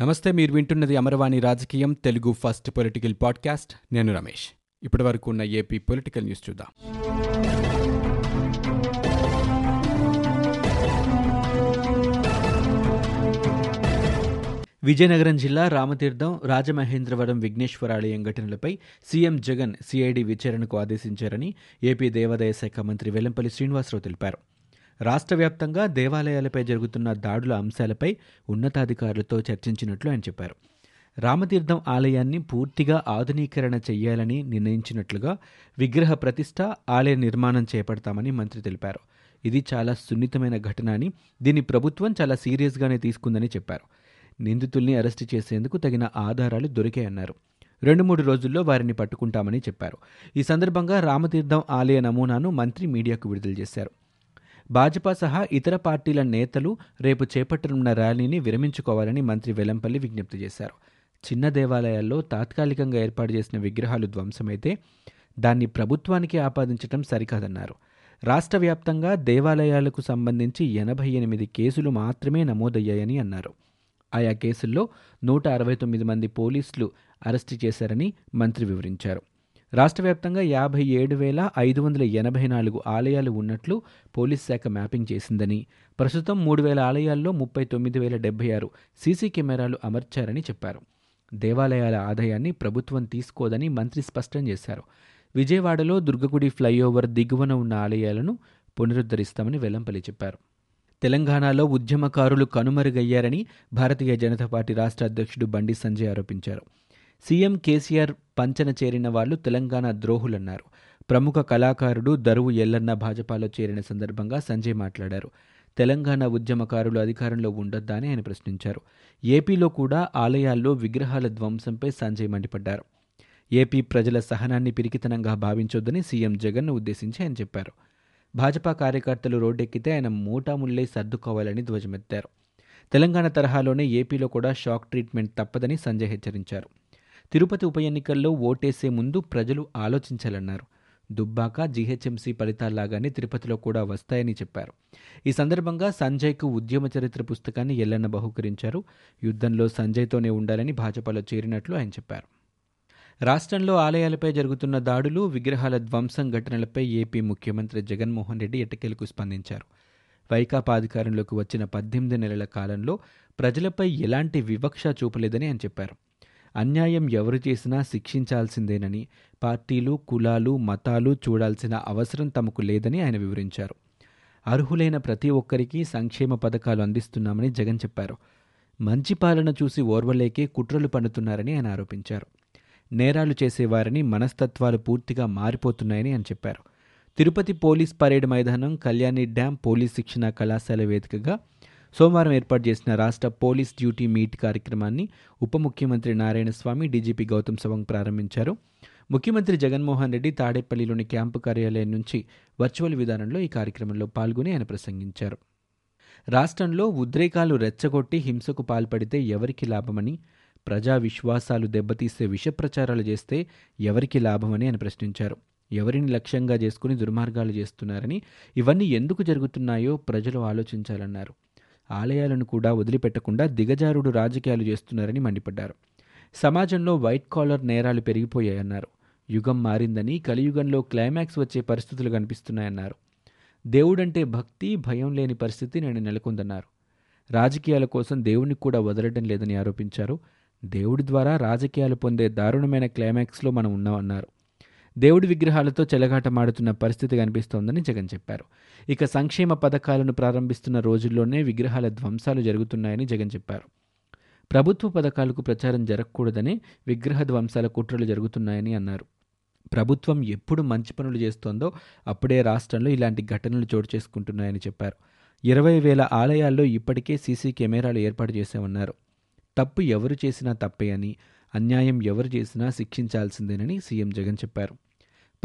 నమస్తే మీరు వింటున్నది అమరవాణి రాజకీయం తెలుగు ఫస్ట్ పొలిటికల్ పాడ్కాస్ట్. నేను రమేష్. ఇప్పటి వరకు ఉన్న ఏపీ పొలిటికల్ న్యూస్ చూద్దాం. విజయనగరం జిల్లా రామతీర్థం రాజమహేంద్రవరం విఘ్నేశ్వరాలయం ఘటనలపై సీఎం జగన్ సిఐడి విచారణకు ఆదేశించారని ఏపీ దేవాదాయ శాఖ మంత్రి వెల్లంపల్లి శ్రీనివాసరావు తెలిపారు. రాష్ట్ర వ్యాప్తంగా దేవాలయాలపై జరుగుతున్న దాడుల అంశాలపై ఉన్నతాధికారులతో చర్చించినట్లు ఆయన చెప్పారు. రామతీర్థం ఆలయాన్ని పూర్తిగా ఆధునీకరణ చేయాలని నిర్ణయించినట్లుగా విగ్రహ ప్రతిష్ట ఆలయ నిర్మాణం చేపడతామని మంత్రి తెలిపారు. ఇది చాలా సున్నితమైన ఘటన అని దీన్ని ప్రభుత్వం చాలా సీరియస్గానే తీసుకుందని చెప్పారు. నిందితుల్ని అరెస్టు చేసేందుకు తగిన ఆధారాలు దొరికాయన్నారు. రెండు మూడు రోజుల్లో వారిని పట్టుకుంటామని చెప్పారు. ఈ సందర్భంగా రామతీర్థం ఆలయ నమూనాను మంత్రి మీడియాకు విడుదల చేశారు. భాజపా సహా ఇతర పార్టీల నేతలు రేపు చేపట్టనున్న ర్యాలీని విరమించుకోవాలని మంత్రి వెలంపల్లి విజ్ఞప్తి చేశారు. చిన్న దేవాలయాల్లో తాత్కాలికంగా ఏర్పాటు చేసిన విగ్రహాలు ధ్వంసమైతే దాన్ని ప్రభుత్వానికి ఆపాదించడం సరికాదన్నారు. రాష్ట్ర వ్యాప్తంగా దేవాలయాలకు సంబంధించి ఎనభై ఎనిమిది కేసులు మాత్రమే నమోదయ్యాయని అన్నారు. ఆయా కేసుల్లో నూట అరవై తొమ్మిది మంది పోలీసులు అరెస్టు చేశారని మంత్రి వివరించారు. రాష్ట్ర వ్యాప్తంగా యాభై ఏడు వేల ఐదు వందల ఎనభై నాలుగు ఆలయాలు ఉన్నట్లు పోలీస్ శాఖ మ్యాపింగ్ చేసిందని ప్రస్తుతం మూడు వేల ఆలయాల్లో ముప్పై తొమ్మిది వేల డెబ్బై ఆరు సీసీ కెమెరాలు అమర్చారని చెప్పారు. దేవాలయాల ఆదాయాన్ని ప్రభుత్వం తీసుకోదని మంత్రి స్పష్టం చేశారు. విజయవాడలో దుర్గగుడి ఫ్లైఓవర్ దిగువన ఉన్న ఆలయాలను పునరుద్ధరిస్తామని వెల్లంపల్లి చెప్పారు. తెలంగాణలో ఉద్యమకారులు కనుమరుగయ్యారని భారతీయ జనతా పార్టీ రాష్ట్ర అధ్యక్షుడు బండి సంజయ్ ఆరోపించారు. సీఎం కేసీఆర్ పంచన చేరిన వాళ్ళు తెలంగాణ ద్రోహులన్నారు. ప్రముఖ కళాకారుడు దరువు ఎల్లన్న భాజపాలో చేరిన సందర్భంగా సంజయ్ మాట్లాడారు. తెలంగాణ ఉద్యమకారులు అధికారంలో ఉండొద్దా అని ఆయన ప్రశ్నించారు. ఏపీలో కూడా ఆలయాల్లో విగ్రహాల ధ్వంసంపై సంజయ్ మండిపడ్డారు. ఏపీ ప్రజల సహనాన్ని పిరికితనంగా భావించొద్దని సీఎం జగన్ను ఉద్దేశించి ఆయన చెప్పారు. భాజపా కార్యకర్తలు రోడ్డెక్కితే ఆయన మూటాముల్లై సర్దుకోవాలని ధ్వజమెత్తారు. తెలంగాణ తరహాలోనే ఏపీలో కూడా షాక్ ట్రీట్మెంట్ తప్పదని సంజయ్ హెచ్చరించారు. తిరుపతి ఉప ఎన్నికల్లో ఓటేసే ముందు ప్రజలు ఆలోచించాలన్నారు. దుబ్బాక జీహెచ్ఎంసీ ఫలితాల్లాగానే తిరుపతిలో కూడా వస్తాయని చెప్పారు. ఈ సందర్భంగా సంజయ్కు ఉద్యమ చరిత్ర పుస్తకాన్ని ఎల్లన్న బహుకరించారు. యుద్ధంలో సంజయ్తోనే ఉండాలని భాజపాలో చేరినట్లు ఆయన చెప్పారు. రాష్ట్రంలో ఆలయాలపై జరుగుతున్న దాడులు విగ్రహాల ధ్వంసం ఘటనలపై ఏపీ ముఖ్యమంత్రి జగన్మోహన్ రెడ్డి ఎట్టకేలకు స్పందించారు. వైకాపా అధికారంలోకి వచ్చిన పద్దెనిమిది నెలల కాలంలో ప్రజలపై ఎలాంటి వివక్ష చూపలేదని ఆయన చెప్పారు. అన్యాయం ఎవరు చేసినా శిక్షించాల్సిందేనని పార్టీలు కులాలు మతాలు చూడాల్సిన అవసరం తమకు లేదని ఆయన వివరించారు. అర్హులైన ప్రతి ఒక్కరికి సంక్షేమ పథకాలు అందిస్తున్నామని జగన్ చెప్పారు. మంచి పాలన చూసి ఓర్వలేకే కుట్రలు పన్నుతున్నారని ఆయన ఆరోపించారు. నేరాలు చేసేవారని మనస్తత్వాలు పూర్తిగా మారిపోతున్నాయని ఆయన చెప్పారు. తిరుపతి పోలీస్ పరేడ్ మైదానం కళ్యాణి డ్యాం పోలీస్ శిక్షణ కళాశాల వేదికగా సోమవారం ఏర్పాటు చేసిన రాష్ట్ర పోలీస్ డ్యూటీ మీట్ కార్యక్రమాన్ని ఉప ముఖ్యమంత్రి నారాయణస్వామి డీజీపీ గౌతమ్ సవంగ్ ప్రారంభించారు. ముఖ్యమంత్రి జగన్మోహన్ రెడ్డి తాడేపల్లిలోని క్యాంపు కార్యాలయం నుంచి వర్చువల్ విధానంలో ఈ కార్యక్రమంలో పాల్గొని ఆయన ప్రసంగించారు. రాష్ట్రంలో ఉద్రేకాలు రెచ్చగొట్టి హింసకు పాల్పడితే ఎవరికి లాభమని ప్రజా విశ్వాసాలు దెబ్బతీసే విషప్రచారాలు చేస్తే ఎవరికి లాభమని ఆయన ప్రశ్నించారు. ఎవరిని లక్ష్యంగా చేసుకుని దుర్మార్గాలు చేస్తున్నారని ఇవన్నీ ఎందుకు జరుగుతున్నాయో ప్రజలు ఆలోచించాలన్నారు. ఆలయాలను కూడా వదిలిపెట్టకుండా దిగజారుడు రాజకీయాలు చేస్తున్నారని మండిపడ్డారు. సమాజంలో వైట్ కాలర్ నేరాలు పెరిగిపోయాయన్నారు. యుగం మారిందని కలియుగంలో క్లైమాక్స్ వచ్చే పరిస్థితులు కనిపిస్తున్నాయన్నారు. దేవుడంటే భక్తి భయం లేని పరిస్థితి నేను నెలకొందన్నారు. రాజకీయాల కోసం దేవుణ్ణి కూడా వదలడం లేదని ఆరోపించారు. దేవుడి ద్వారా రాజకీయాలు పొందే దారుణమైన క్లైమాక్స్లో మనం ఉన్నామన్నారు. దేవుడి విగ్రహాలతో చెలగాటమాడుతున్న పరిస్థితి కనిపిస్తోందని జగన్ చెప్పారు. ఇక సంక్షేమ పథకాలను ప్రారంభిస్తున్న రోజుల్లోనే విగ్రహాల ధ్వంసాలు జరుగుతున్నాయని జగన్ చెప్పారు. ప్రభుత్వ పథకాలకు ప్రచారం జరగకూడదని విగ్రహ ధ్వంసాల కుట్రలు జరుగుతున్నాయని అన్నారు. ప్రభుత్వం ఎప్పుడు మంచి పనులు చేస్తోందో అప్పుడే రాష్ట్రంలో ఇలాంటి ఘటనలు చోటు చేసుకుంటున్నాయని చెప్పారు. ఇరవై వేల ఆలయాల్లో ఇప్పటికే సీసీ కెమెరాలు ఏర్పాటు చేశామన్నారు. తప్పు ఎవరు చేసినా తప్పే అని అన్యాయం ఎవరు చేసినా శిక్షించాల్సిందేనని సీఎం జగన్ చెప్పారు.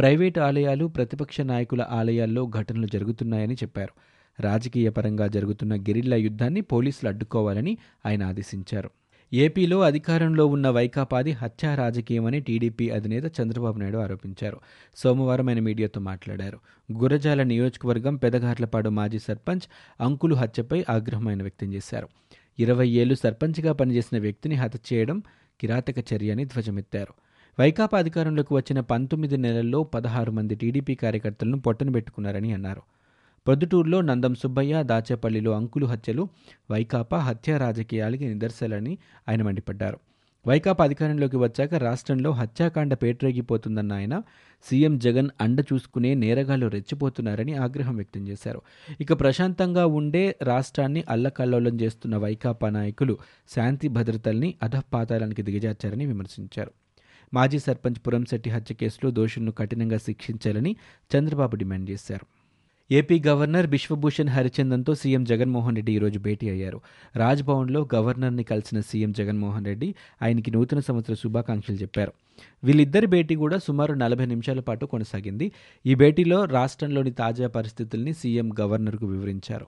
ప్రైవేటు ఆలయాలు ప్రతిపక్ష నాయకుల ఆలయాల్లో ఘటనలు జరుగుతున్నాయని చెప్పారు. రాజకీయ పరంగా జరుగుతున్న గెరిల్లా యుద్ధాన్ని పోలీసులు అడ్డుకోవాలని ఆయన ఆదేశించారు. ఏపీలో అధికారంలో ఉన్న వైకాపాది హత్యా రాజకీయమని టీడీపీ అధినేత చంద్రబాబు నాయుడు ఆరోపించారు. సోమవారం ఆయన మీడియాతో మాట్లాడారు. గురజాల నియోజకవర్గం పెదగార్లపాడు మాజీ సర్పంచ్ అంకులు హత్యపై ఆగ్రహం ఆయన వ్యక్తం చేశారు. ఇరవై ఏళ్ళు సర్పంచ్గా పనిచేసిన వ్యక్తిని హత్య చేయడం కిరాతక చర్య అని ధ్వజమెత్తారు. వైకాపా అధికారంలోకి వచ్చిన పంతొమ్మిది నెలల్లో పదహారు మంది టీడీపీ కార్యకర్తలను పొట్టన పెట్టుకున్నారని అన్నారు. ప్రొద్దుటూరులో నందం సుబ్బయ్య దాచేపల్లిలో అంకులు హత్యలు వైకాపా హత్యా రాజకీయాలకి నిదర్శనాలని ఆయన మండిపడ్డారు. వైకాపా అధికారంలోకి వచ్చాక రాష్ట్రంలో హత్యాకాండ పేట్రేగిపోతుందన్న ఆయన సీఎం జగన్ అండ చూసుకునే నేరగాళ్ళు రెచ్చిపోతున్నారని ఆగ్రహం వ్యక్తం చేశారు. ఇక ప్రశాంతంగా ఉండే రాష్ట్రాన్ని అల్లకల్లోలం చేస్తున్న వైకాపా నాయకులు శాంతి భద్రతల్ని అధపాతాలానికి దిగజార్చారని విమర్శించారు. మాజీ సర్పంచ్ పురంశెట్టి హత్య కేసులో దోషులను కఠినంగా శిక్షించాలని చంద్రబాబు డిమాండ్ చేశారు. ఏపీ గవర్నర్ బిశ్వభూషణ్ హరిచందన్తో సీఎం జగన్మోహన్ రెడ్డి ఈరోజు భేటీ అయ్యారు. రాజ్భవన్లో గవర్నర్ని కలిసిన సీఎం జగన్మోహన్ రెడ్డి ఆయనకి నూతన సంవత్సర శుభాకాంక్షలు చెప్పారు. వీళ్ళిద్దరి భేటీ కూడా సుమారు నలభై నిమిషాల పాటు కొనసాగింది. ఈ భేటీలో రాష్ట్రంలోని తాజా పరిస్థితుల్ని సీఎం గవర్నర్కు వివరించారు.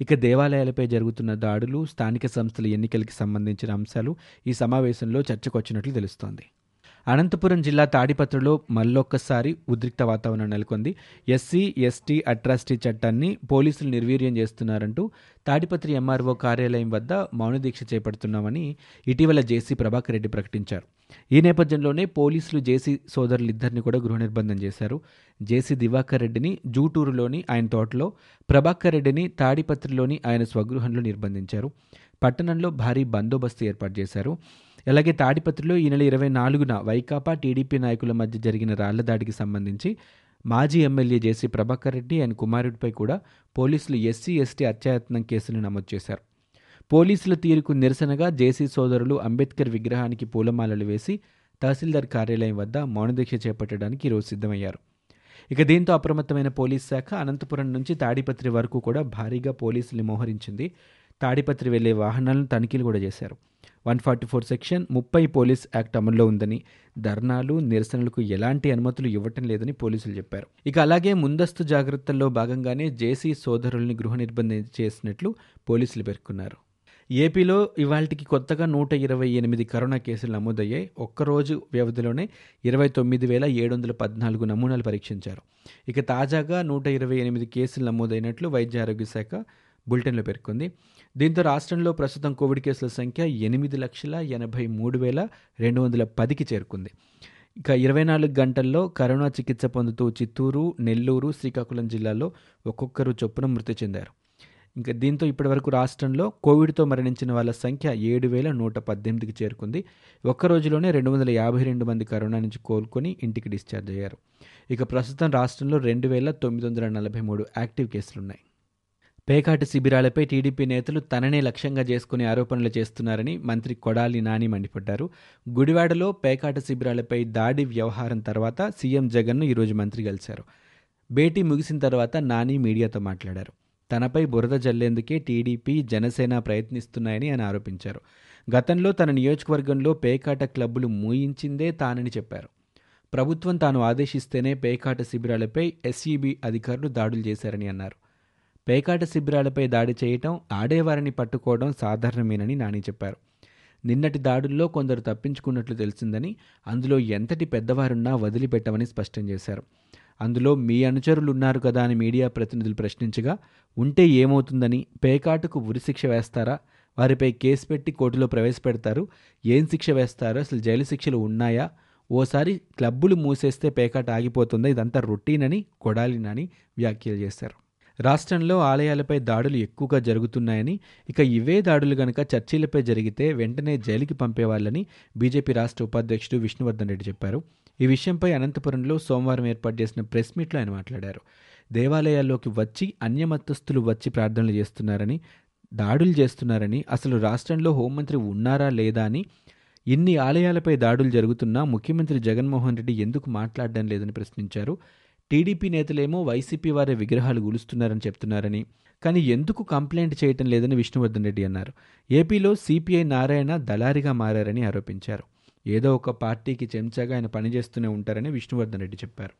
ఇక దేవాలయాలపై జరుగుతున్న దాడులు స్థానిక సంస్థల ఎన్నికలకి సంబంధించిన అంశాలు ఈ సమావేశంలో చర్చకొచ్చినట్లు తెలుస్తోంది. అనంతపురం జిల్లా తాడిపత్రిలో మళ్ళొక్కసారి ఉద్రిక్త వాతావరణం నెలకొంది. ఎస్సీ ఎస్టీ అట్రాసిటీ చట్టాన్ని పోలీసులు నిర్వీర్యం చేస్తున్నారంటూ తాడిపత్రి ఎంఆర్ఓ కార్యాలయం వద్ద మౌన దీక్ష చేపడుతున్నామని ఇటీవల జేసీ ప్రభాకర్ రెడ్డి ప్రకటించారు. ఈ నేపథ్యంలోనే పోలీసులు జేసీ సోదరులిద్దరిని కూడా గృహ నిర్బంధం చేశారు. జేసీ దివాకర్ రెడ్డిని జూటూరులోని ఆయన తోటలో ప్రభాకర్ రెడ్డిని తాడిపత్రిలోని ఆయన స్వగృహంలో నిర్బంధించారు. పట్టణంలో భారీ బందోబస్తు ఏర్పాటు చేశారు. అలాగే తాడిపత్రిలో ఈ నెల ఇరవై నాలుగున వైకాపా టీడీపీ నాయకుల మధ్య జరిగిన రాళ్ళ దాడికి సంబంధించి మాజీ ఎమ్మెల్యే జేసీ ప్రభాకర్ రెడ్డి ఆయన కుమారుడిపై కూడా పోలీసులు ఎస్సీ ఎస్టీ అత్యాయత్నం కేసులు నమోదు చేశారు. పోలీసుల తీరుకు నిరసనగా జేసీ సోదరులు అంబేద్కర్ విగ్రహానికి పూలమాలలు వేసి తహసీల్దార్ కార్యాలయం వద్ద మౌనదీక్ష చేపట్టడానికి ఈరోజు సిద్ధమయ్యారు. ఇక దీంతో అప్రమత్తమైన పోలీస్ శాఖ అనంతపురం నుంచి తాడిపత్రి వరకు కూడా భారీగా పోలీసుల్ని మోహరించింది తాడిపత్రి వెళ్ళే వాహనాలను తనిఖీలు కూడా చేశారు. వన్ ఫార్టీ ఫోర్ సెక్షన్ ముప్పై పోలీస్ యాక్ట్ అమల్లో ఉందని ధర్నాలు నిరసనలకు ఎలాంటి అనుమతులు ఇవ్వటం లేదని పోలీసులు చెప్పారు. ఇక అలాగే ముందస్తు జాగ్రత్తల్లో భాగంగానే జేసీ సోదరుల్ని గృహ నిర్బంధం చేసినట్లు పోలీసులు పేర్కొన్నారు. ఏపీలో ఇవాళకి కొత్తగా నూట ఇరవై ఎనిమిది కరోనా కేసులు నమోదయ్యాయి. ఒక్కరోజు వ్యవధిలోనే ఇరవై తొమ్మిది వేల ఏడు వందల పద్నాలుగు నమూనాలు పరీక్షించారు. ఇక తాజాగా నూట ఇరవై ఎనిమిది కేసులు నమోదైనట్లు వైద్య ఆరోగ్య శాఖ బులెటిన్లో పేర్కొంది. దీంతో రాష్ట్రంలో ప్రస్తుతం కోవిడ్ కేసుల సంఖ్య ఎనిమిది లక్షల ఎనభై మూడు వేల రెండు వందల పదికి చేరుకుంది. ఇక ఇరవై నాలుగు గంటల్లో కరోనా చికిత్స పొందుతూ చిత్తూరు నెల్లూరు శ్రీకాకుళం జిల్లాల్లో ఒక్కొక్కరు చొప్పున మృతి చెందారు. ఇంకా దీంతో ఇప్పటివరకు రాష్ట్రంలో కోవిడ్తో మరణించిన వాళ్ళ సంఖ్య ఏడు వేల నూట పద్దెనిమిదికి చేరుకుంది. ఒక్క రోజులోనే రెండు వందల యాభై రెండు మంది కరోనా నుంచి కోలుకొని ఇంటికి డిశ్చార్జ్ అయ్యారు. ఇక ప్రస్తుతం రాష్ట్రంలో రెండు వేల తొమ్మిది వందల నలభై మూడు యాక్టివ్ కేసులున్నాయి. పేకాట శిబిరాలపై టీడీపీ నేతలు తననే లక్ష్యంగా చేసుకునే ఆరోపణలు చేస్తున్నారని మంత్రి కొడాలి నాని మండిపడ్డారు. గుడివాడలో పేకాట శిబిరాలపై దాడి వ్యవహారం తర్వాత సీఎం జగన్ను ఈరోజు మంత్రి కలిశారు. భేటీ ముగిసిన తర్వాత నాని మీడియాతో మాట్లాడారు. తనపై బురద జల్లేందుకే టీడీపీ జనసేన ప్రయత్నిస్తున్నాయని ఆయన ఆరోపించారు. గతంలో తన నియోజకవర్గంలో పేకాట క్లబ్బులు మూయించిందే తానని చెప్పారు. ప్రభుత్వం తాను ఆదేశిస్తేనే పేకాట శిబిరాలపై ఎస్ఈబి అధికారులు దాడులు చేశారని అన్నారు. పేకాట శిబిరాలపై దాడి చేయటం ఆడేవారిని పట్టుకోవడం సాధారణమేనని నాని చెప్పారు. నిన్నటి దాడుల్లో కొందరు తప్పించుకున్నట్లు తెలిసిందని అందులో ఎంతటి పెద్దవారున్నా వదిలిపెట్టమని స్పష్టం చేశారు. అందులో మీ అనుచరులు ఉన్నారు కదా అని మీడియా ప్రతినిధులు ప్రశ్నించగా ఉంటే ఏమవుతుందని? పేకాటుకు ఉరిశిక్ష వేస్తారా? వారిపై కేసు పెట్టి కోర్టులో ప్రవేశపెడతారు? ఏం శిక్ష వేస్తారో? అసలు జైలు శిక్షలు ఉన్నాయా? ఓసారి క్లబ్బులు మూసేస్తే పేకాట ఆగిపోతుందా? ఇదంతా రొటీన్ అని కొడాలినని వ్యాఖ్యలు చేశారు. రాష్ట్రంలో ఆలయాలపై దాడులు ఎక్కువగా జరుగుతున్నాయని ఇక ఇవే దాడులు గనక చర్చీలపై జరిగితే వెంటనే జైలుకి పంపేవాళ్ళని బీజేపీ రాష్ట్ర ఉపాధ్యక్షుడు విష్ణువర్ధన్ రెడ్డి చెప్పారు. ఈ విషయంపై అనంతపురంలో సోమవారం ఏర్పాటు చేసిన ప్రెస్ మీట్లో ఆయన మాట్లాడారు. దేవాలయాల్లోకి వచ్చి అన్యమతస్థులు వచ్చి ప్రార్థనలు చేస్తున్నారని దాడులు చేస్తున్నారని అసలు రాష్ట్రంలో హోంమంత్రి ఉన్నారా లేదా అని ఇన్ని ఆలయాలపై దాడులు జరుగుతున్నా ముఖ్యమంత్రి జగన్మోహన్ రెడ్డి ఎందుకు మాట్లాడడం లేదని ప్రశ్నించారు. టీడీపీ నేతలేమో వైసీపీ వారే విగ్రహాలు గులుస్తున్నారని చెప్తున్నారని. కానీ ఎందుకు కంప్లైంట్ చేయటం లేదని విష్ణువర్ధన్ రెడ్డి అన్నారు. ఏపీలో సిపిఐ నారాయణ దళారిగా మారారని ఆరోపించారు. ఏదో ఒక పార్టీకి చెంచాగా ఆయన పనిచేస్తూనే ఉంటారని విష్ణువర్ధన్ రెడ్డి చెప్పారు.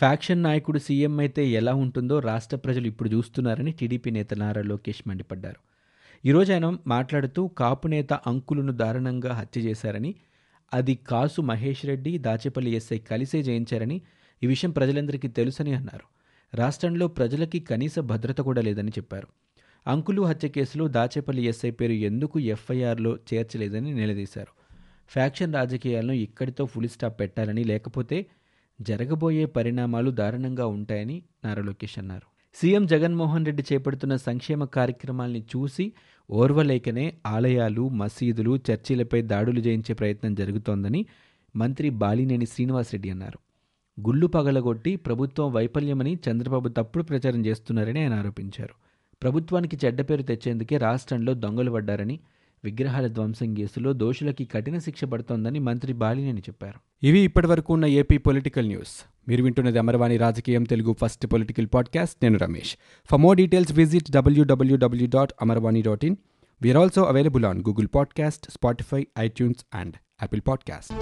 ఫ్యాక్షన్ నాయకుడు సీఎం అయితే ఎలా ఉంటుందో రాష్ట్ర ప్రజలు ఇప్పుడు చూస్తున్నారని టీడీపీ నేత నారా లోకేష్ మండిపడ్డారు. ఈరోజు ఆయన మాట్లాడుతూ కాపు నేత అంకులను దారుణంగా హత్య చేశారని అది కాసు మహేష్ రెడ్డి దాచేపల్లి ఎస్ఐ కలిసే జయించారని ఈ విషయం ప్రజలందరికీ తెలుసని అన్నారు. రాష్ట్రంలో ప్రజలకి కనీస భద్రత కూడా లేదని చెప్పారు. అంకులు హత్య కేసులో దాచేపల్లి ఎస్ఐ పేరు ఎందుకు ఎఫ్ఐఆర్లో చేర్చలేదని నిలదీశారు. ఫ్యాక్షన్ రాజకీయాలను ఇక్కడితో ఫుల్ స్టాప్ పెట్టాలని లేకపోతే జరగబోయే పరిణామాలు దారుణంగా ఉంటాయని నారా లోకేష్ అన్నారు. సీఎం జగన్మోహన్ రెడ్డి చేపడుతున్న సంక్షేమ కార్యక్రమాల్ని చూసి ఓర్వలేకనే ఆలయాలు మసీదులు చర్చిలపై దాడులు చేయించే ప్రయత్నం జరుగుతోందని మంత్రి బాలినేని శ్రీనివాసరెడ్డి అన్నారు. గుళ్ళు పగలగొట్టి ప్రభుత్వం వైఫల్యమని చంద్రబాబు తప్పుడు ప్రచారం చేస్తున్నారని ఆయన ఆరోపించారు. ప్రభుత్వానికి చెడ్డ పేరు తెచ్చేందుకే రాష్ట్రంలో దొంగలు పడ్డారని విగ్రహాల ధ్వంసం కేసులో దోషులకి కఠిన శిక్ష పడుతోందని మంత్రి బాలినేని చెప్పారు. ఇవి ఇప్పటివరకు ఉన్న ఏపీ పొలిటికల్ న్యూస్. మీరు వింటున్నది అమరవాణి రాజకీయం తెలుగు ఫస్ట్ పొలిటికల్ పాడ్కాస్ట్. నేను Ramesh. For more details visit WWW dot Amarvani dot in we are also available on Google podcast Spotify iTunes and Apple podcast